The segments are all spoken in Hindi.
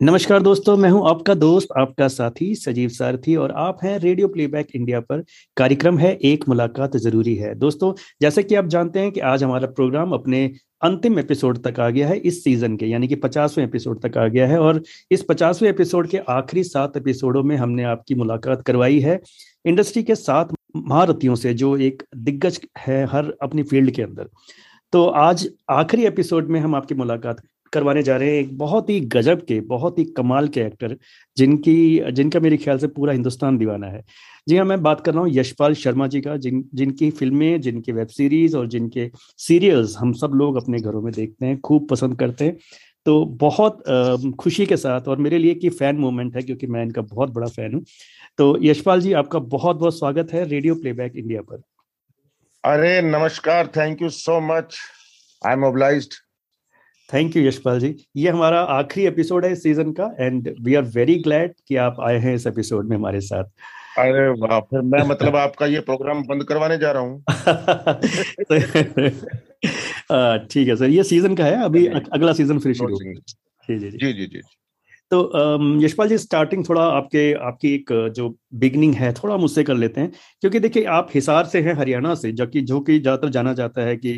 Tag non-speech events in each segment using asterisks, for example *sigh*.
नमस्कार दोस्तों, मैं हूँ आपका दोस्त, आपका साथी सजीव सारथी और आप हैं रेडियो प्लेबैक इंडिया पर। कार्यक्रम है, एक मुलाकात ज़रूरी है। दोस्तों, जैसे कि आप जानते हैं कि आज हमारा प्रोग्राम अपने अंतिम एपिसोड तक आ गया है, इस सीज़न के, यानी कि पचासवें एपिसोड तक आ गया है और इस पचासवें एपिसोड के आखिरी सात एपिसोडों में हमने आपकी मुलाकात करवाई है। इंडस्ट्री के सात महारथियों से, जो एक दिग्गज है हर अपनी फ़ील्ड के अंदर। तो आज आखिरी एपिसोड में हम आपकी मुलाकात करवाने जा रहे हैं एक बहुत ही गजब के, बहुत ही कमाल के एक्टर जिनकी, जिनका मेरे ख्याल से पूरा हिंदुस्तान दीवाना है। जी हाँ मैं बात कर रहा हूँ यशपाल शर्मा जी का, जिन, जिनकी फ़िल्में, जिनके वेब सीरीज़ और जिनके सीरियल्स हम सब लोग अपने घरों में देखते हैं, खूब पसंद करते हैं। तो बहुत खुशी के साथ और मेरे लिए की फ़ैन मोमेंट है क्योंकि मैं इनका बहुत बड़ा फ़ैन हूँ। तो यशपाल जी, आपका बहुत बहुत स्वागत है रेडियो प्लेबैक इंडिया पर। अरे नमस्कार, thank you so much. I am obliged. Thank you Yashpal ji ये हमारा आखिरी एपिसोड है इस सीज़न का and we are very glad कि आप आए हैं इस एपिसोड में हमारे साथ। अरे वाह फिर मैं मतलब *laughs* आपका ये प्रोग्राम बंद करवाने जा रहा हूँ। *laughs* *laughs* ठीक है सर ये सीज़न का है अभी अगला सीज़न फिर शुरू जी जी जी। जी जी तो यशपाल जी स्टार्टिंग थोड़ा आपके आपकी एक जो बिगनिंग है, थोड़ा मुझसे कर लेते हैं। क्योंकि देखिए, आप हिसार से हैं, हरियाणा से जबकि जो कि ज़्यादातर जाना जाता है कि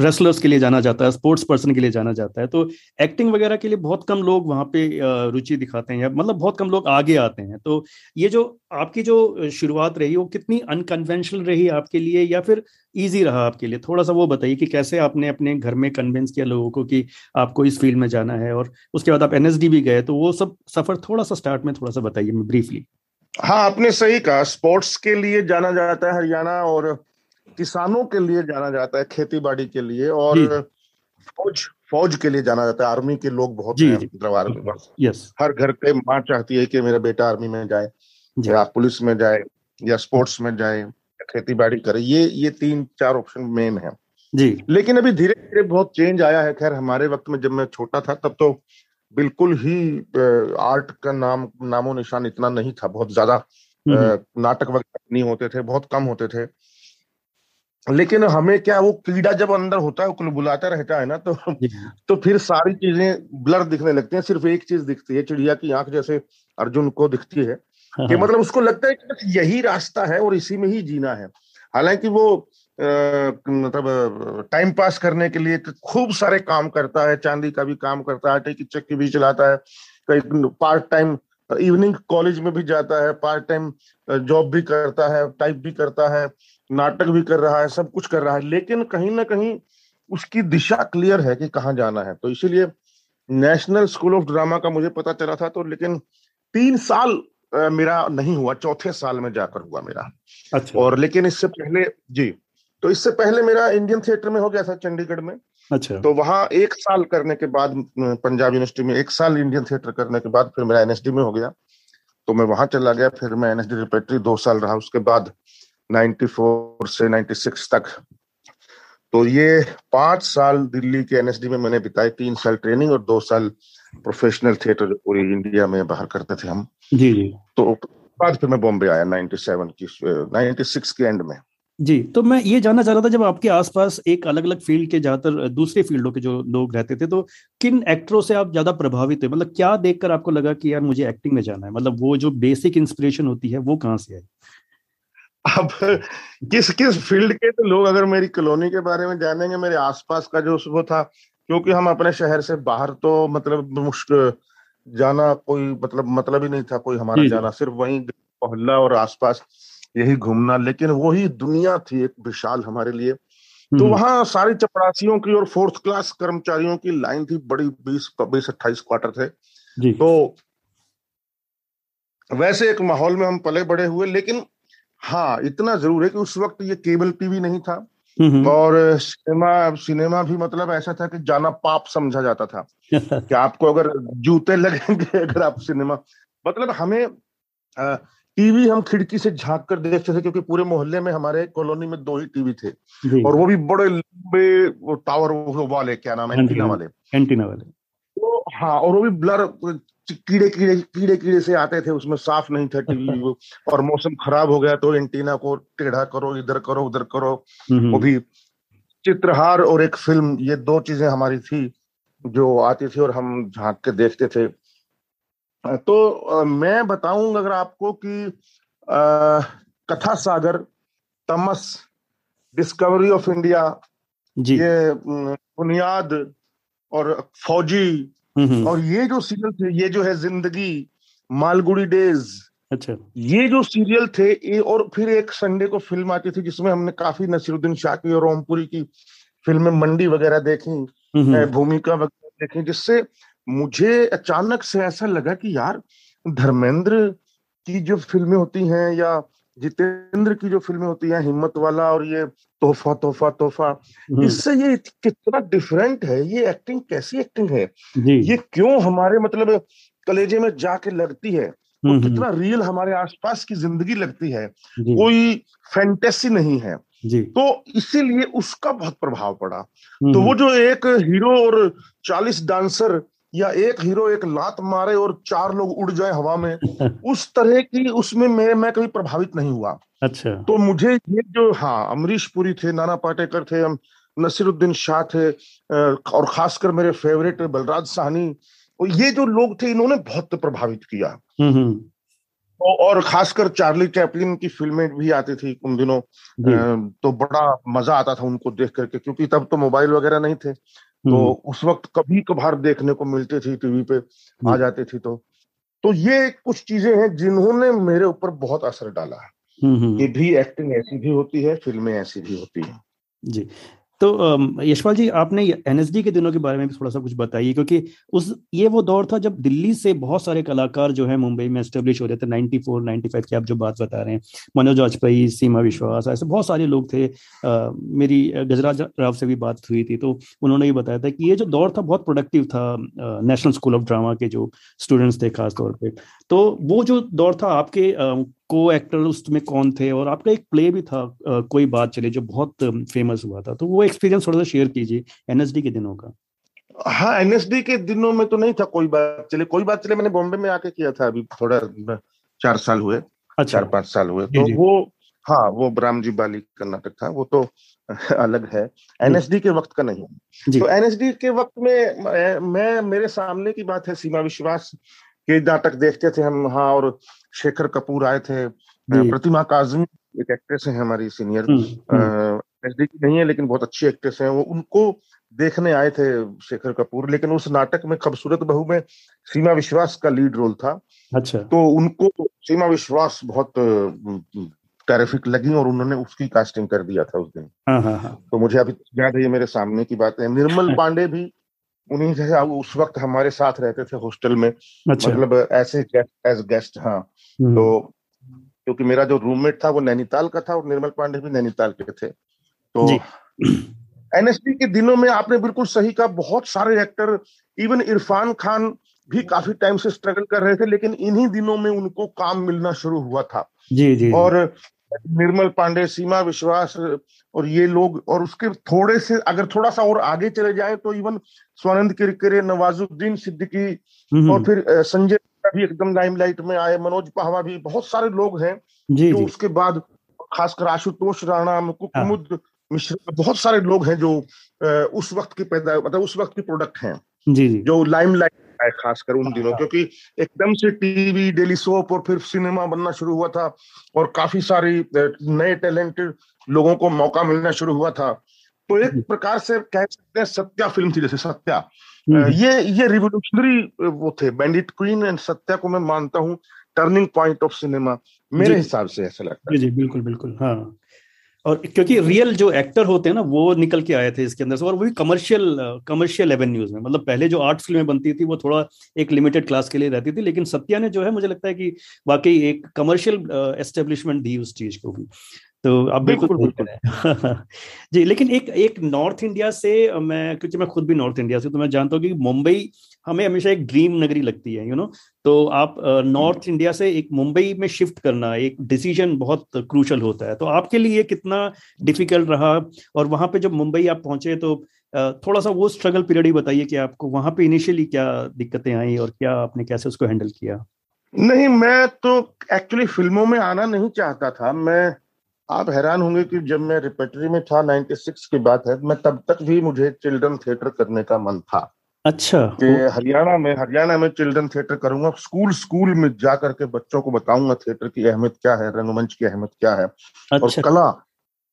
रेसलर्स के लिए जाना जाता है स्पोर्ट्स पर्सन के लिए जाना जाता है। तो एक्टिंग वगैरह के लिए बहुत कम लोग वहाँ पे रुचि दिखाते हैं या मतलब बहुत कम लोग आगे आते हैं। तो ये जो आपकी जो शुरुआत रही, वो कितनी अनकन्वेंशनल रही आपके लिए या फिर ईजी रहा आपके लिए? थोड़ा सा वो बताइए कि कैसे आपने अपने घर में कन्विंस किया लोगों को कि आपको इस फ़ील्ड में जाना है और उसके बाद आप एनएसडी भी गए तो वो सब सफ़र थोड़ा सा स्टार्ट में, थोड़ा सा बताइए। मैं ब्रीफली हाँ आपने सही कहा। स्पोर्ट्स के लिए जाना जाता है हरियाणा और किसानों के लिए जाना जाता है खेती बाड़ी के लिए और फौज फौज के लिए जाना जाता है। आर्मी के लोग बहुत जी, जी, मतलब यस हर घर पे माँ चाहती है कि मेरा बेटा आर्मी में जाए या पुलिस में जाए या स्पोर्ट्स में जाए खेती बाड़ी करे। ये ये तीन चार ऑप्शन मेन है। जी। लेकिन अभी धीरे धीरे बहुत चेंज आया है। खैर हमारे वक्त में जब मैं छोटा था तब तो बिल्कुल ही आर्ट का नाम नामो निशान इतना नहीं था बहुत ज़्यादा हम्म। नाटक वगैरह नहीं होते थे बहुत कम होते थे लेकिन हमें क्या वो कीड़ा जब अंदर होता है बुलाता रहता है ना तो तो फिर सारी चीज़ें ब्लर दिखने लगती हैं सिर्फ़ एक चीज़ दिखती है चिड़िया की आँख जैसे अर्जुन को दिखती है हाँ, कि हाँ। मतलब उसको लगता है कि यही रास्ता है और इसी में ही जीना है हालाँकि वो मतलब टाइम पास करने के लिए खूब सारे काम करता है चांदी का भी काम करता है टेकी चक्की भी चलाता है कई पार्ट टाइम इवनिंग कॉलेज में भी जाता है पार्ट टाइम जॉब भी करता है टाइप भी करता है नाटक भी कर रहा है सब कुछ कर रहा है लेकिन कहीं ना कहीं उसकी दिशा क्लियर है कि कहाँ जाना है। तो इसीलिए नेशनल स्कूल ऑफ़ ड्रामा का मुझे पता चला था तो लेकिन तीन साल मेरा नहीं हुआ चौथे साल में जाकर हुआ मेरा। अच्छा। और लेकिन इससे पहले जी। तो इससे पहले मेरा इंडियन थिएटर में हो गया था चंडीगढ़ में। अच्छा। तो वहाँ एक साल करने के बाद पंजाब यूनिवर्सिटी में एक साल इंडियन थिएटर करने के बाद फिर मेरा एनएसडी में हो गया। तो मैं वहाँ चला गया फिर मैं एनएसडी रिपेटरी दो साल रहा। उसके बाद 94 से 96 तक। तो ये पाँच साल दिल्ली के एनएसडी में मैंने बिताए। तीन साल ट्रेनिंग और दो साल प्रोफेशनल थिएटर जो पूरी इंडिया में बाहर करते थे हम। जी जी। तो बाद फिर मैं बॉम्बे आया 97 की 96 के एंड में। जी तो मैं ये जानना चाह रहा था जब आपके आसपास एक अलग अलग फ़ील्ड के ज़्यादातर दूसरे फील्डों के जो लोग रहते थे तो किन एक्टरों से आप ज़्यादा प्रभावित हुए? मतलब क्या देखकर आपको लगा कि यार मुझे एक्टिंग में जाना है? मतलब वो जो बेसिक इंस्पिरेशन होती है वो कहाँ से आई? अब किस किस फ़ील्ड के तो लोग अगर मेरी कॉलोनी के बारे में जानेंगे मेरे आसपास का जो वो था क्योंकि हम अपने शहर से बाहर तो मतलब मुश्किल जाना कोई मतलब मतलब ही नहीं था कोई हमारा जाना सिर्फ़ वही मोहल्ला और आसपास यही घूमना लेकिन वही दुनिया थी एक विशाल हमारे लिए तो हम्म। वहाँ सारी चपरासियों की और फोर्थ क्लास कर्मचारियों की लाइन थी बड़ी बीस बीस अट्ठाईस क्वार्टर थे जी। तो वैसे एक माहौल में हम पले बड़े हुए लेकिन हाँ इतना ज़रूर है कि उस वक्त ये केबल टीवी नहीं था हम्म। और सिनेमा सिनेमा भी मतलब ऐसा था कि जाना पाप समझा जाता था *laughs* कि आपको अगर जूते लगेंगे अगर आप सिनेमा मतलब हमें टीवी हम खिड़की से झाँक कर देखते थे क्योंकि पूरे मोहल्ले में हमारे कॉलोनी में दो ही टीवी थे। और वो भी बड़े लंबे टावर वाले क्या नाम है एंटीना वाले। एंटीना वाले। तो हाँ और वो भी ब्लर कीड़े कीड़े कीड़े कीड़े से आते थे उसमें साफ़ नहीं था टीवी और मौसम खराब हो गया तो एंटीना को टेढ़ा करो इधर करो उधर करो। वो भी चित्रहार और एक फ़िल्म ये दो चीज़ें हमारी थी जो आती थी और हम झाँक के देखते थे। तो मैं बताऊँगा अगर आपको कि कथा सागर तमस डिस्कवरी ऑफ़ इंडिया जी। ये बुनियाद और फौजी हम्म, हम्म। और ये जो सीरियल थे ये जो है ज़िंदगी मालगुड़ी डेज़ अच्छा। ये जो सीरियल थे ये और फिर एक संडे को फ़िल्म आती थी जिसमें हमने काफ़ी नसीरुद्दीन शाह की और ओमपुरी की फ़िल्में मंडी वगैरह देखी हम्म, भूमिका वगैरह देखी जिससे मुझे अचानक से ऐसा लगा कि यार धर्मेंद्र की जो फ़िल्में होती हैं या जितेंद्र की जो फ़िल्में होती हैं हिम्मत वाला और ये तोहफा तोहफा तोहफा हम्म। इससे ये कितना डिफरेंट है? ये एक्टिंग कैसी एक्टिंग है? ये क्यों हमारे मतलब कलेजे में जाके लगती है? हम्म, हम्म। कितना रियल हमारे आसपास की ज़िंदगी लगती है? कोई फैंटेसी नहीं है। तो इसीलिए उसका बहुत प्रभाव पड़ा। तो वो जो एक हीरो और चालीस डांसर या एक हीरो एक लात मारे और चार लोग उड़ जाए हवा में *laughs* उस तरह की उसमें मैं मैं कभी प्रभावित नहीं हुआ। अच्छा। तो मुझे ये जो हाँ अमरीश पुरी थे नाना पाटेकर थे हम नसीरुद्दीन शाह थे और खासकर मेरे फेवरेट बलराज साहनी और ये जो लोग थे इन्होंने बहुत प्रभावित किया। हम्म, हम्म। तो और खासकर चार्ली चैपलिन की फ़िल्में भी आती थी उन दिनों तो बड़ा मज़ा आता था उनको देख करके क्योंकि तब तो मोबाइल वगैरह नहीं थे। तो हम्म। उस वक्त कभी कभार देखने को मिलते थी टीवी पे आ जाती थी तो। तो ये कुछ चीज़ें हैं जिन्होंने मेरे ऊपर बहुत असर डाला है। हम्म, हम्म। कि भी एक्टिंग ऐसी भी होती है फ़िल्में ऐसी भी होती है। जी। तो यशपाल जी आपने एनएसडी के दिनों के बारे में भी थोड़ा सा कुछ बताइए क्योंकि उस ये वो दौर था जब दिल्ली से बहुत सारे कलाकार जो है मुंबई में एस्टेब्लिश हो रहे थे 94 95 की आप जो बात बता रहे हैं मनोज वाजपेयी सीमा विश्वास ऐसे बहुत सारे लोग थे आ, मेरी गजराज राव से भी बात हुई थी तो उन्होंने ये बताया था कि ये जो दौर था बहुत प्रोडक्टिव था नेशनल स्कूल ऑफ़ ड्रामा के जो स्टूडेंट्स थे खासतौर पर तो वो जो दौर था आपके को एक्टर उसमें कौन थे? और आपका एक प्ले भी था आ, कोई बात चले जो बहुत फ़ेमस हुआ था तो वो एक्सपीरियंस थोड़ा सा शेयर कीजिए एनएसडी के दिनों का। हाँ एनएसडी के दिनों में तो नहीं था कोई बात चले। कोई बात चले मैंने बॉम्बे में आके किया था अभी थोड़ा चार साल हुए अच्छा। चार पाँच साल हुए। तो वो हाँ वो राम जी बाली कर्नाटक था वो तो *laughs* अलग है। एनएसडी के वक्त का नहीं। तो एनएसडी के वक्त में मैं मेरे सामने की बात है सीमा विश्वास। के नाटक देखते थे हम हाँ और शेखर कपूर आए थे प्रतिमा काजमी एक एक्ट्रेस है हमारी सीनियर हम्म। की नहीं है लेकिन बहुत अच्छी एक्ट्रेस है। वो उनको देखने आए थे शेखर कपूर लेकिन उस नाटक में खूबसूरत बहू में सीमा विश्वास का लीड रोल था। अच्छा। तो उनको सीमा विश्वास बहुत टेरिफिक लगी और उन्होंने उसकी कास्टिंग कर दिया था उस दिन। हाँ, हाँ, हाँ। तो मुझे अभी याद है ये मेरे सामने की बात है। निर्मल *laughs* पांडे भी उन्हीं जैसे उस वक्त हमारे साथ रहते थे हॉस्टल में अच्छा। मतलब ऐसे एज गेस्ट हाँ। हम्म। तो क्योंकि मेरा जो रूममेट था वो नैनीताल का था और निर्मल पांडे भी नैनीताल के थे। तो एनएसडी के दिनों में आपने बिल्कुल सही कहा बहुत सारे एक्टर इवन इरफान खान भी काफ़ी टाइम से स्ट्रगल कर रहे थे लेकिन इन्हीं दिनों में उनको काम मिलना शुरू हुआ था। जी जी। और निर्मल पांडे सीमा विश्वास और ये लोग और उसके थोड़े से अगर थोड़ा सा और आगे चले जाए तो इवन स्वानंद किरकिरे नवाजुद्दीन सिद्दीकी हम्म, और हम्म। फिर संजय भी एकदम लाइमलाइट में आए मनोज पाहवा भी बहुत सारे लोग हैं जो तो उसके बाद खासकर आशुतोष राणा कुमुद हाँ। मिश्रा बहुत सारे लोग हैं जो उस वक्त की पैदा मतलब उस वक्त की प्रोडक्ट हैं जी जी जो लाइमलाइट है खासकर उन दिनों हाँ। क्योंकि एकदम से टीवी डेली सोप और फिर सिनेमा बनना शुरू हुआ था और काफ़ी सारी नए टैलेंटेड लोगों को मौका मिलना शुरू हुआ था। तो एक प्रकार से कह सकते हैं सत्या फ़िल्म थी जैसे सत्या। ये ये रिवोल्यूशनरी वो थे बैंडिट क्वीन एंड सत्या को मैं मानता हूँ टर्निंग पॉइंट ऑफ़ सिनेमा मेरे हिसाब से ऐसा लगता है। जी जी बिल्कुल बिल्कुल हाँ। और क्योंकि रियल जो एक्टर होते हैं ना, वो निकल के आए थे इसके अंदर से, और वो भी कमर्शियल कमर्शियल एवेन्यूज में। मतलब पहले जो आर्ट फ़िल्में बनती थी, वो थोड़ा एक लिमिटेड क्लास के लिए रहती थी, लेकिन सत्या ने जो है, मुझे लगता है कि वाकई एक कमर्शियल एस्टेब्लिशमेंट दी उस चीज़ को भी। तो आप बिल्कुल बिल्कुल *laughs* जी लेकिन एक एक नॉर्थ इंडिया से मैं क्योंकि मैं खुद भी नॉर्थ इंडिया से तो मैं जानता हूँ कि मुंबई हमें हमेशा एक ड्रीम नगरी लगती है यू नो तो आप नॉर्थ इंडिया से एक मुंबई में शिफ्ट करना एक डिसीज़न बहुत क्रूशल होता है। तो आपके लिए कितना डिफ़िकल्ट रहा? और वहाँ पे जब मुंबई आप पहुँचे तो थोड़ा सा वो स्ट्रगल पीरियड ही बताइए कि आपको वहाँ पे इनिशियली क्या दिक्कतें आई और क्या आपने कैसे उसको हैंडल किया? नहीं मैं तो एक्चुअली फ़िल्मों में आना नहीं चाहता था। मैं आप हैरान होंगे कि जब मैं रिपेटरी में था 96 की बात है मैं तब तक भी मुझे चिल्ड्रन थिएटर करने का मन था। अच्छा कि हरियाणा में हरियाणा में चिल्ड्रन थिएटर करूँगा स्कूल स्कूल में जा करके बच्चों को बताऊँगा थिएटर की अहमियत क्या है रंगमंच की अहमियत क्या है अच्छा। और कला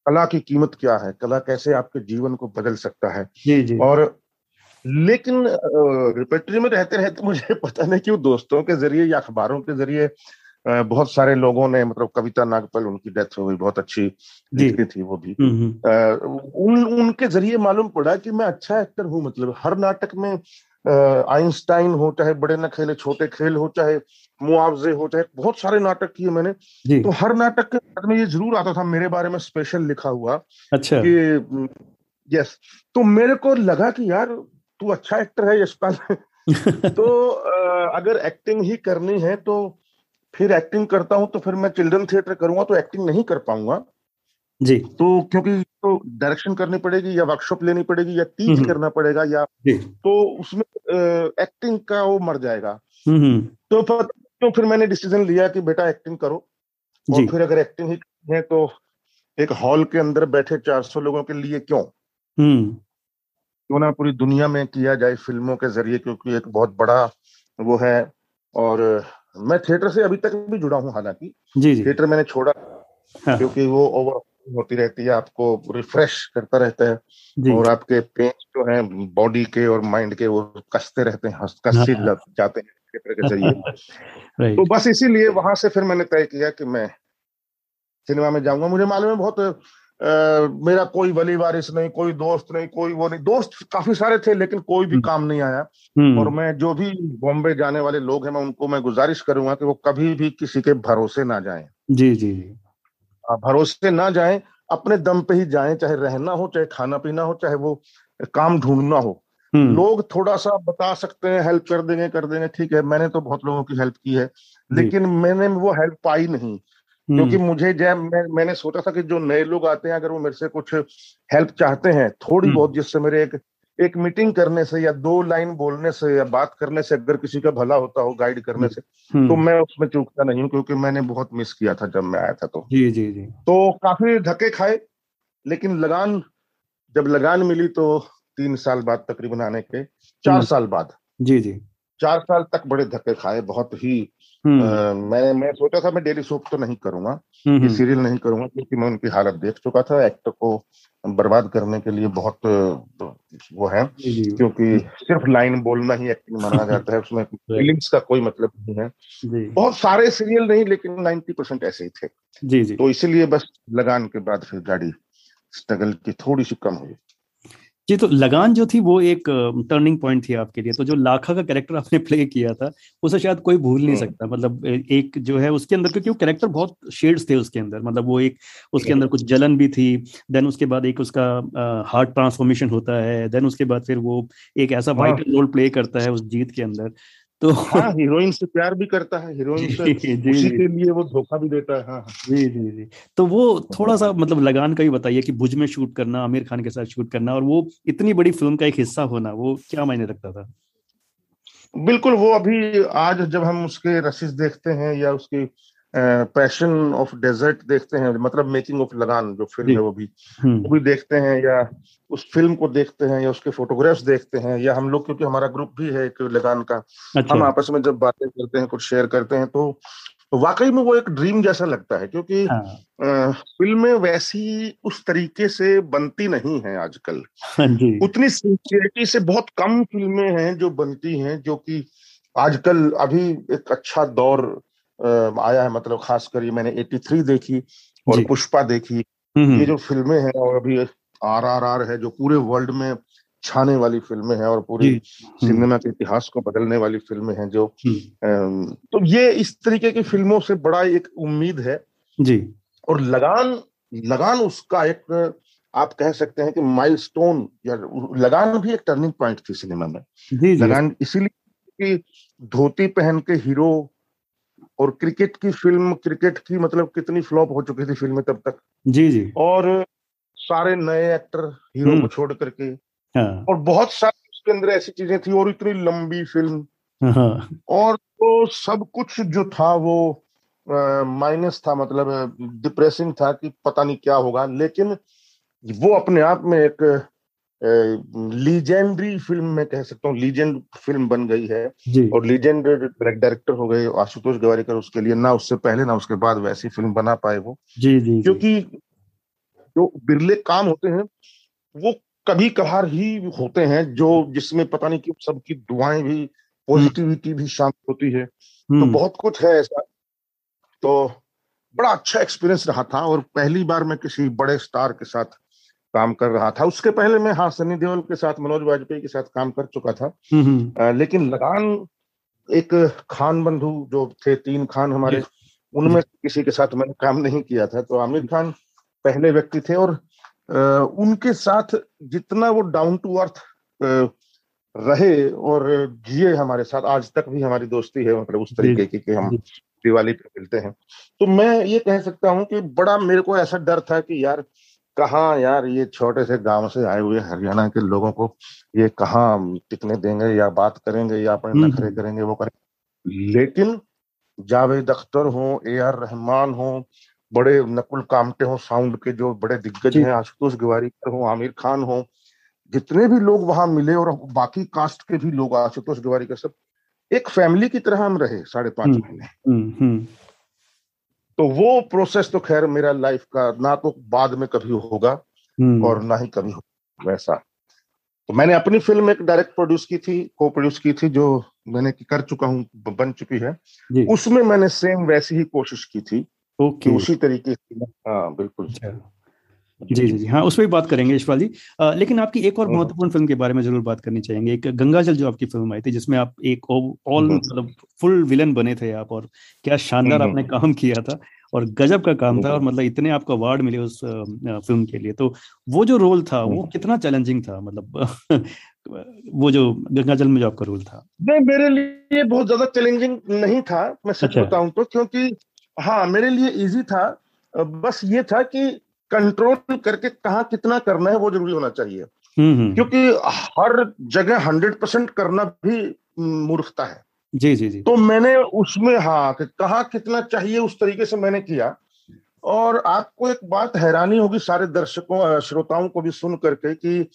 कला की कीमत क्या है कला कैसे आपके जीवन को बदल सकता है। जी जी। और लेकिन रिपेटरी में रहते रहते मुझे *laughs* पता नहीं क्यों दोस्तों के ज़रिए या अखबारों के ज़रिए बहुत सारे लोगों ने मतलब कविता नागपल उनकी डेथ हो गई बहुत अच्छी लिखती थी वो भी। हम्म, हम्म। उन उनके ज़रिए मालूम पड़ा कि मैं अच्छा एक्टर हूँ मतलब हर नाटक में आइंस्टाइन हो चाहे बड़े न खेले छोटे खेल हो चाहे मुआवजे हो चाहे बहुत सारे नाटक किए मैंने। तो हर नाटक के बाद में ये ज़रूर आता था मेरे बारे में स्पेशल लिखा हुआ अच्छा। कि यस तो मेरे को लगा कि यार तू अच्छा एक्टर है यशपाल। *laughs* तो अगर एक्टिंग ही करनी है तो फिर एक्टिंग करता हूँ तो फिर मैं चिल्ड्रन थिएटर करूँगा तो एक्टिंग नहीं कर पाऊँगा। जी। तो क्योंकि तो डायरेक्शन करनी पड़ेगी या वर्कशॉप लेनी पड़ेगी या टीच हम्म। करना पड़ेगा या तो उसमें एक्टिंग का वो मर जाएगा। तो तो फिर मैंने डिसीज़न लिया कि बेटा एक्टिंग करो। और फिर अगर एक्टिंग ही है तो एक हॉल के अंदर बैठे 400 लोगों के लिए क्यों? क्यों ना पूरी दुनिया में किया जाए फ़िल्मों के ज़रिए क्योंकि एक बहुत बड़ा वो है और मैं थिएटर से अभी तक भी जुड़ा हूँ हालाँकि। थिएटर मैंने छोड़ा हाँ। क्योंकि वो ओवर होती रहती है आपको रिफ्रेश करता रहता है। और आपके पेन जो है बॉडी के और माइंड के वो कसते रहते हैं कसते हाँ। जाते हैं थिएटर के ज़रिए। *laughs* तो बस इसीलिए वहाँ से फिर मैंने तय किया कि मैं सिनेमा में जाऊँगा। मुझे मालूम है बहुत Uh, मेरा कोई वली वारिस नहीं कोई दोस्त नहीं कोई वो नहीं। दोस्त काफ़ी सारे थे लेकिन कोई भी हम्म। काम नहीं आया। हम्म। और मैं जो भी बॉम्बे जाने वाले लोग हैं मैं उनको मैं गुजारिश करूँगा कि वो कभी भी किसी के भरोसे ना जाएँ। जी जी जी। भरोसे ना जाएँ अपने दम पे ही जाएँ चाहे रहना हो चाहे खाना पीना हो चाहे वो काम ढूंढना हो। हम्म। लोग थोड़ा सा बता सकते हैं हेल्प कर देंगे कर देंगे ठीक है। मैंने तो बहुत लोगों की हेल्प की है लेकिन मैंने वो हेल्प पाई नहीं। क्योंकि हम्म। मुझे जब मैं, मैंने सोचा था कि जो नए लोग आते हैं अगर वो मेरे से कुछ हेल्प चाहते हैं थोड़ी हम्म। बहुत जिससे मेरे एक एक मीटिंग करने से या दो लाइन बोलने से या बात करने से अगर किसी का भला होता हो गाइड करने से तो मैं उसमें चूकता नहीं हूँ क्योंकि मैंने बहुत मिस किया था जब मैं आया था तो जी जी जी तो काफ़ी धक्के खाए लेकिन लगान जब लगान मिली तो तीन साल बाद तकरीबन आने के चार हम्म। साल बाद जी जी चार साल तक बड़े धक्के खाए बहुत ही हम्म। मैंने मैं सोचा था मैं डेली सोप तो नहीं करूँगा हम्म, सीरियल नहीं करूँगा क्योंकि मैं उनकी हालत देख चुका था एक्टर को बर्बाद करने के लिए बहुत वो है क्योंकि सिर्फ़ लाइन बोलना ही एक्टिंग माना जाता है उसमें *laughs* फीलिंग्स का कोई मतलब नहीं है। बहुत सारे सीरियल नहीं लेकिन नाइन्टी परसेंट ऐसे ही थे। जी जी। तो इसीलिए बस लगान के बाद फिर गाड़ी स्ट्रगल की थोड़ी सी कम हुई। जी तो लगान जो थी वो एक टर्निंग पॉइंट थी आपके लिए। तो जो लाखा का कैरेक्टर आपने प्ले किया था उसे शायद कोई भूल नहीं हाँ। सकता। मतलब एक जो है उसके अंदर क्योंकि वो कैरेक्टर बहुत शेड्स थे उसके अंदर। मतलब वो एक उसके अंदर कुछ जलन भी थी देन उसके बाद एक उसका हार्ट ट्रांसफॉर्मेशन होता है देन उसके बाद फिर वो एक ऐसा वाइटल रोल प्ले करता है उस जीत के अंदर। तो *laughs* हाँ हीरोइन से प्यार भी करता है हीरोइन से जी, उसी के लिए वो धोखा भी देता है हाँ, हाँ। जी जी जी। तो वो थोड़ा सा मतलब लगान का ही बताइए कि भुज में शूट करना आमिर खान के साथ शूट करना और वो इतनी बड़ी फ़िल्म का एक हिस्सा होना वो क्या मायने रखता था? बिल्कुल वो अभी आज जब हम उसके रसीस देखते हैं या उसकी पैशन ऑफ़ डेजर्ट देखते हैं मतलब मेकिंग ऑफ़ लगान जो फ़िल्म है वो भी हम्म। वो भी देखते हैं या उस फ़िल्म को देखते हैं या उसके फोटोग्राफ्स देखते हैं या हम लोग क्योंकि हमारा ग्रुप भी है एक लगान का अच्छा। हम आपस में जब बातें करते हैं कुछ शेयर करते हैं तो वाकई में वो एक ड्रीम जैसा लगता है क्योंकि हाँ। फ़िल्में वैसी उस तरीके से बनती नहीं है आजकल हाँ उतनी सिंसियरिटी से बहुत कम फ़िल्में हैं जो बनती हैं जो कि आजकल अभी एक अच्छा दौर आया है मतलब खासकर ये मैंने 83 देखी और पुष्पा देखी। ये जो फ़िल्में हैं और अभी आर आर आर है जो पूरे वर्ल्ड में छाने वाली फ़िल्में हैं और पूरी सिनेमा के इतिहास को बदलने वाली फ़िल्में हैं जो तो ये इस तरीके की फ़िल्मों से बड़ा एक उम्मीद है। जी। और लगान लगान उसका एक आप कह सकते हैं कि माइलस्टोन या लगान भी एक टर्निंग पॉइंट थी सिनेमा में। जी, लगान इसीलिए कि धोती पहन के हीरो और क्रिकेट की फ़िल्म क्रिकेट की मतलब कितनी फ्लॉप हो चुकी थी फ़िल्में तब तक जी जी और सारे नए एक्टर हीरो को हम्म। छोड़ करके हाँ। और बहुत सारी उसके अंदर ऐसी चीज़ें थी और इतनी लंबी फ़िल्म हाँ। और तो सब कुछ जो था वो माइनस था मतलब डिप्रेसिंग था कि पता नहीं क्या होगा लेकिन वो अपने आप में एक लीजेंडरी फ़िल्म में कह सकता हूँ लीजेंड फ़िल्म बन गई है और लीजेंड डायरेक्टर हो गए आशुतोष गवारीकर उसके लिए ना उससे पहले ना उसके बाद वैसी फ़िल्म बना पाए वो। जी जी क्योंकि जो बिरले काम होते हैं वो कभी कभार ही होते हैं जो जिसमें पता नहीं कि सबकी दुआएँ भी पॉजिटिविटी भी शामिल होती है। तो हम्म। बहुत कुछ है ऐसा। तो बड़ा अच्छा एक्सपीरियंस रहा था और पहली बार मैं किसी बड़े स्टार के साथ काम कर रहा था। उसके पहले मैं हाँ सनी देओल के साथ मनोज वाजपेयी के साथ काम कर चुका था। आ, लेकिन लगान एक खान बंधु जो थे तीन खान हमारे उनमें किसी के साथ मैंने काम नहीं किया था। तो आमिर खान पहले व्यक्ति थे और आ, उनके साथ जितना वो डाउन टू अर्थ रहे और जिए हमारे साथ आज तक भी हमारी दोस्ती है मतलब उस तरीके की कि हम दिवाली पे मिलते हैं। तो मैं ये कह सकता हूँ कि बड़ा मेरे को ऐसा डर था कि यार कहा यार ये छोटे से गाँव से आए हुए हरियाणा के लोगों को ये कहाँ टिकने देंगे या बात करेंगे या अपने हम्म, नखरे हम्म। करेंगे वो करेंगे लेकिन जावेद अख्तर हो ए आर रहमान हो बड़े नकुल कामटे हो साउंड के जो बड़े दिग्गज हैं आशुतोष गवारीकर हो आमिर खान हो जितने भी लोग वहाँ मिले और बाकी कास्ट के भी लोग आशुतोष गवारीकर सब एक फैमिली की तरह हम रहे साढ़े पाँच हम्म, महीने। तो वो प्रोसेस तो खैर मेरा लाइफ का ना तो बाद में कभी होगा हम्म। और ना ही कभी होगा वैसा। तो मैंने अपनी फ़िल्म एक डायरेक्ट प्रोड्यूस की थी को प्रोड्यूस की थी जो मैंने कर चुका हूँ बन चुकी है। उसमें मैंने सेम वैसी ही कोशिश की थी ओके उसी तरीके से हाँ बिल्कुल। अच्छा। जी जी। जी हाँ उस पर भी बात करेंगे यशपाल जी। आ, लेकिन आपकी एक और हाँ। महत्वपूर्ण फ़िल्म के बारे में ज़रूर बात करनी चाहेंगे एक गंगाजल जो आपकी फ़िल्म आई थी जिसमें आप एक ऑल मतलब फुल विलन बने थे आप और क्या शानदार आपने काम किया था और गजब का काम था और मतलब इतने आपको अवार्ड मिले उस फ़िल्म के लिए। तो वो जो रोल था वो कितना चैलेंजिंग था? मतलब *laughs* वो जो गंगाजल में जो आपका रोल था। नहीं मेरे लिए बहुत ज़्यादा चैलेंजिंग नहीं था मैं सच अच्छा। बताऊँ तो क्योंकि हाँ मेरे लिए इजी था। बस ये था कि कंट्रोल करके कहा कितना करना है वो ज़रूरी होना चाहिए। हम्म, हम्म। क्योंकि हर जगह हंड्रेड परसेंट करना भी मूर्खता है। जी जी जी। तो मैंने उसमें हाँ कहा कितना चाहिए उस तरीके से मैंने किया। और आपको एक बात हैरानी होगी सारे दर्शकों श्रोताओं को भी सुन करके कि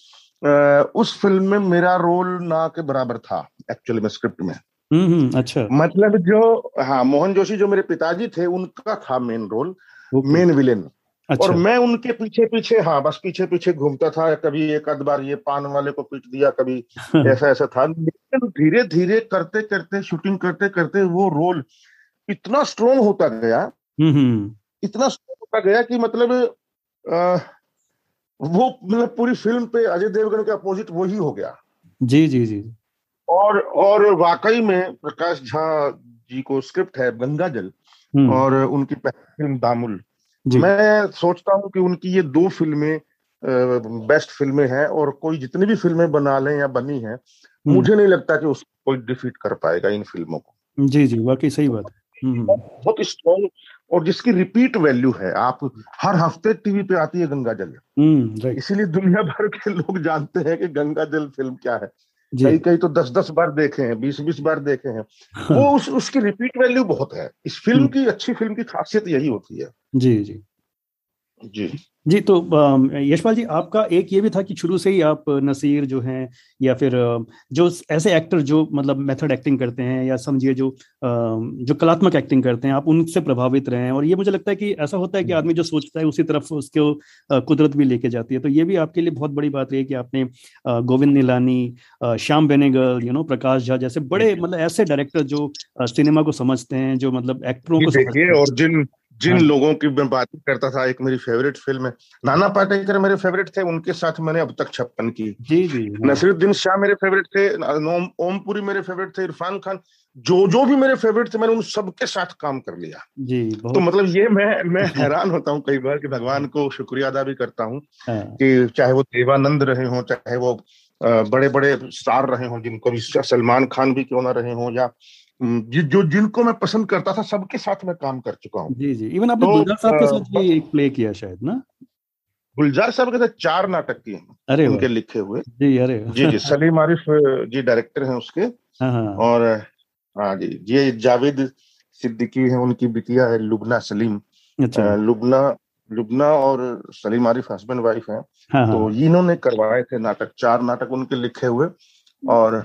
उस फ़िल्म में मेरा रोल ना के बराबर था एक्चुअली में स्क्रिप्ट में। हम्म, हम्म अच्छा। मतलब जो हाँ मोहन जोशी जो मेरे पिताजी थे उनका था मेन रोल मेन विलेन अच्छा। और मैं उनके पीछे पीछे हाँ बस पीछे पीछे घूमता था कभी एक आध बार ये पान वाले को पीट दिया कभी *laughs* ऐसा ऐसा था लेकिन धीरे धीरे करते करते शूटिंग करते करते वो रोल इतना स्ट्रोंग होता गया हम्म, हम्म। इतना स्ट्रोंग होता गया कि मतलब आ, वो मतलब पूरी फ़िल्म पे अजय देवगन के अपोजिट वही हो गया जी जी जी और और वाकई में प्रकाश झा जी को स्क्रिप्ट है गंगा जल हम्म। और उनकी पहली फ़िल्म दामुल मैं सोचता हूँ कि उनकी ये दो फ़िल्में बेस्ट फ़िल्में हैं और कोई जितनी भी फ़िल्में बना लें या बनी हैं हम्म। मुझे नहीं लगता कि उसको कोई डिफीट कर पाएगा इन फ़िल्मों को। जी जी वाकई सही बात। है हम्म, हम्म। बहुत स्ट्रॉन्ग और जिसकी रिपीट वैल्यू है आप हर हफ़्ते टीवी पे आती है गंगा जल इसीलिए दुनिया भर के लोग जानते हैं कि गंगा जल फ़िल्म क्या है। कई कई तो दस दस बार देखे हैं बीस बीस बार देखे हैं। हाँ। वो उस उसकी रिपीट वैल्यू बहुत है। इस फ़िल्म की अच्छी फ़िल्म की खासियत यही होती है। जी जी। जी। जी तो यशपाल जी आपका एक ये भी था कि शुरू से ही आप नसीर जो हैं या फिर जो ऐसे एक्टर जो मतलब मेथड एक्टिंग करते हैं या समझिए जो जो कलात्मक एक्टिंग करते हैं आप उनसे प्रभावित रहे हैं और ये मुझे लगता है कि ऐसा होता है कि आदमी जो सोचता है उसी तरफ़ उसको कुदरत भी लेके जाती है। तो ये भी आपके लिए बहुत बड़ी बात रही है कि आपने गोविंद नीलानी श्याम बेनेगल यू नो प्रकाश झा जैसे बड़े मतलब ऐसे डायरेक्टर जो सिनेमा को समझते हैं जो मतलब एक्टरों को समझते हैं। और जिन जिन हाँ। लोगों की मैं बात करता था एक मेरी फेवरेट फ़िल्म है नाना पाटेकर मेरे फेवरेट थे उनके साथ मैंने अब तक छप्पन की जी जी नसरुद्दीन शाह मेरे फेवरेट थे ओमपुरी मेरे फेवरेट थे इरफान खान जो जो भी मेरे फेवरेट थे मैंने उन सबके साथ काम कर लिया जी तो मतलब ये मैं मैं *laughs* हैरान होता हूँ कई बार कि भगवान को शुक्रिया अदा भी करता हूँ हाँ। कि चाहे वो देवानंद रहे हों चाहे वो बड़े बड़े स्टार रहे हों जिनको भी सलमान खान भी क्यों ना रहे हो या जो जिनको मैं पसंद करता था सबके साथ मैं काम कर चुका हूँ। जी जी। इवन आपने तो, गुलजार साहब के साथ भी एक प्ले किया शायद ना? गुलजार साहब के साथ चार नाटक किए अरे उनके लिखे हुए। जी अरे जी जी सलीम आरिफ जी डायरेक्टर हैं उसके। हाँ, हाँ। और हाँ जी ये जावेद सिद्दीकी है उनकी बिटिया है लुबना सलीम। अच्छा। लुबना लुबना और सलीम आरिफ हस्बैंड वाइफ हैं। हाँ, तो हाँ। इन्होंने करवाए थे नाटक चार नाटक उनके लिखे हुए। और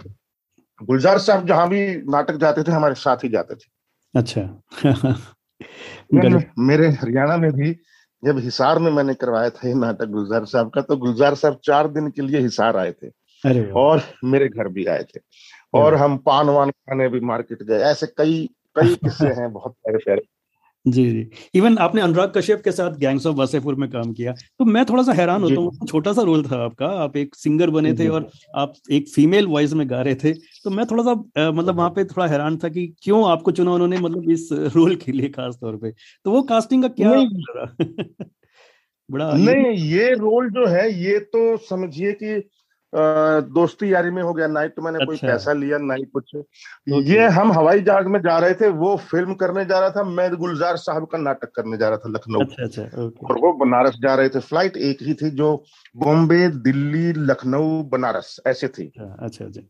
गुलजार साहब जहाँ भी नाटक जाते थे हमारे साथ ही जाते थे। अच्छा। *laughs* मेरे हरियाणा में भी जब हिसार में मैंने करवाया था ये नाटक गुलजार साहब का तो गुलजार साहब चार दिन के लिए हिसार आए थे। अरे और मेरे घर भी आए थे। और हम पान वान खाने भी मार्केट गए। ऐसे कई कई किस्से हैं बहुत प्यारे प्यारे जी जी। इवन आपने अनुराग कश्यप के साथ गैंग्स ऑफ़ वासेपुर में काम किया तो मैं थोड़ा सा हैरान होता हूँ छोटा सा रोल था आपका आप एक सिंगर बने थे और आप एक फीमेल वॉइस में गा रहे थे तो मैं थोड़ा सा मतलब वहाँ पे थोड़ा हैरान था कि क्यों आपको चुना उन्होंने मतलब इस रोल के लिए खास तौर पे? तो वो कास्टिंग का क्या *laughs* बड़ा नहीं ये रोल जो है ये तो समझिए कि दोस्ती यारी में हो गया नाइट तो मैंने अच्छा। कोई पैसा लिया नाइट कुछ। ये हम हवाई जहाज़ में जा रहे थे वो फ़िल्म करने जा रहा था मैं गुलजार साहब का नाटक करने जा रहा था लखनऊ। अच्छा, अच्छा, और वो बनारस जा रहे थे। फ़्लाइट एक ही थी जो बॉम्बे दिल्ली लखनऊ बनारस ऐसे थी। अच्छा अच्छा।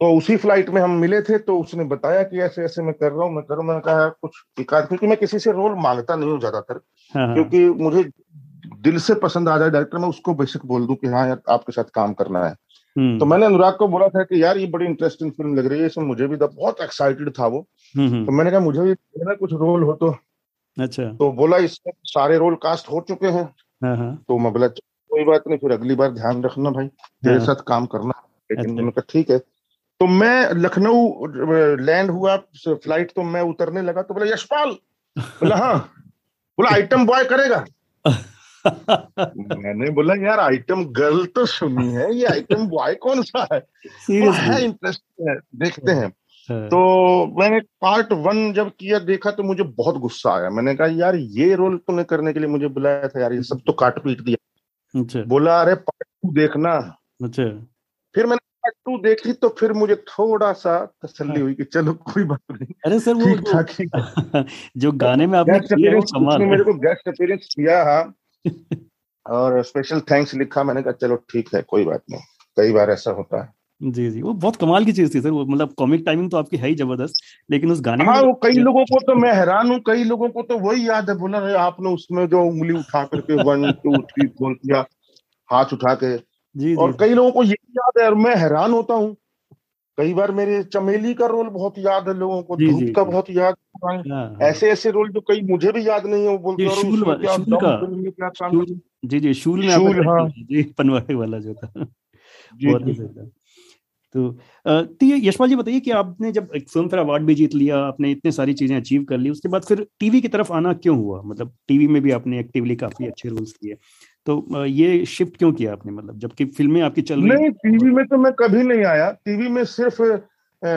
तो उसी फ़्लाइट में हम मिले थे तो उसने बताया कि ऐसे ऐसे मैं कर रहा हूँ मैं कर रहा हूँ। मैंने कहा कुछ एकाध क्योंकि मैं किसी से रोल माँगता नहीं हूँ ज़्यादातर। हाँ, हाँ। क्योंकि मुझे दिल से पसंद आ जाए डायरेक्टर मैं उसको बेसिक बोल दूँ कि हाँ यार आपके साथ काम करना है हम्म। तो मैंने अनुराग को बोला था कि यार ये बड़ी इंटरेस्टिंग फ़िल्म लग रही है इसमें मुझे भी बहुत एक्साइटेड था वो हम्म, हम्म। तो मैंने कहा मुझे भी ना कुछ रोल हो तो अच्छा तो बोला इसमें सारे रोल कास्ट हो चुके हैं हाँ, हाँ। तो मैं बोला कोई बात नहीं फिर अगली बार ध्यान रखना भाई तेरे हाँ। साथ काम करना लेकिन अच्छा। मैंने कहा ठीक है तो मैं लखनऊ लैंड हुआ फ़्लाइट तो मैं उतरने लगा तो बोला यशपाल बोला हाँ बोला *laughs* आइटम बॉय करेगा *laughs* मैंने बोला यार आइटम गर्ल तो सुनी है ये आइटम बॉय कौन सा है? तो है इंटरेस्ट है देखते हैं। हाँ। तो मैंने पार्ट वन जब किया देखा तो मुझे बहुत गुस्सा आया। मैंने कहा यार ये रोल तूने करने के लिए मुझे बुलाया था यार ये सब तो काट पीट दिया। अच्छा। बोला अरे पार्ट टू देखना। अच्छा। फिर मैंने पार्ट टू देखी तो फिर मुझे थोड़ा सा तसल्ली हाँ। हुई कि चलो कोई बात नहीं। अरे सर वो *laughs* जो गाने में आपने मेरे को गेस्ट अपीयरेंस किया हाँ। और स्पेशल थैंक्स लिखा मैंने कहा चलो ठीक है कोई बात नहीं। कई बार ऐसा होता है। जी जी। वो बहुत कमाल की चीज़ थी सर। वो मतलब कॉमिक टाइमिंग तो आपकी है ही ज़बरदस्त लेकिन उस गाने हाँ वो कई लोगों को तो मैं हैरान हूँ कई लोगों को तो वही याद है बोला रहे आपने उसमें जो उंगली उठा करके वन टू थ्री बोल किया हाथ उठा के। जी, और कई लोगों को यही याद है और मैं हैरान होता हूँ कई बार मेरे चमेली का रोल बहुत याद है लोगों को धूप का बहुत याद हाँ, हाँ। ऐसे ऐसे रोल जो कई मुझे भी याद नहीं है वो बोलते जी जी शूल में शूल हाँ। जी पनवाड़े वाला जो था। बहुत ही तो तो ये यशपाल जी बताइए कि आपने जब एक फ़िल्म फेयर अवार्ड भी जीत लिया आपने इतने सारी चीज़ें अचीव कर ली उसके बाद फिर टीवी की तरफ़ आना क्यों हुआ? मतलब टीवी में भी आपने एक्टिवली काफ़ी अच्छे रोल्स किए। तो ये शिफ्ट क्यों किया आपने मतलब? जबकि फ़िल्में आपकी चल रही नहीं टीवी में तो मैं कभी नहीं आया। टीवी में सिर्फ़ आ,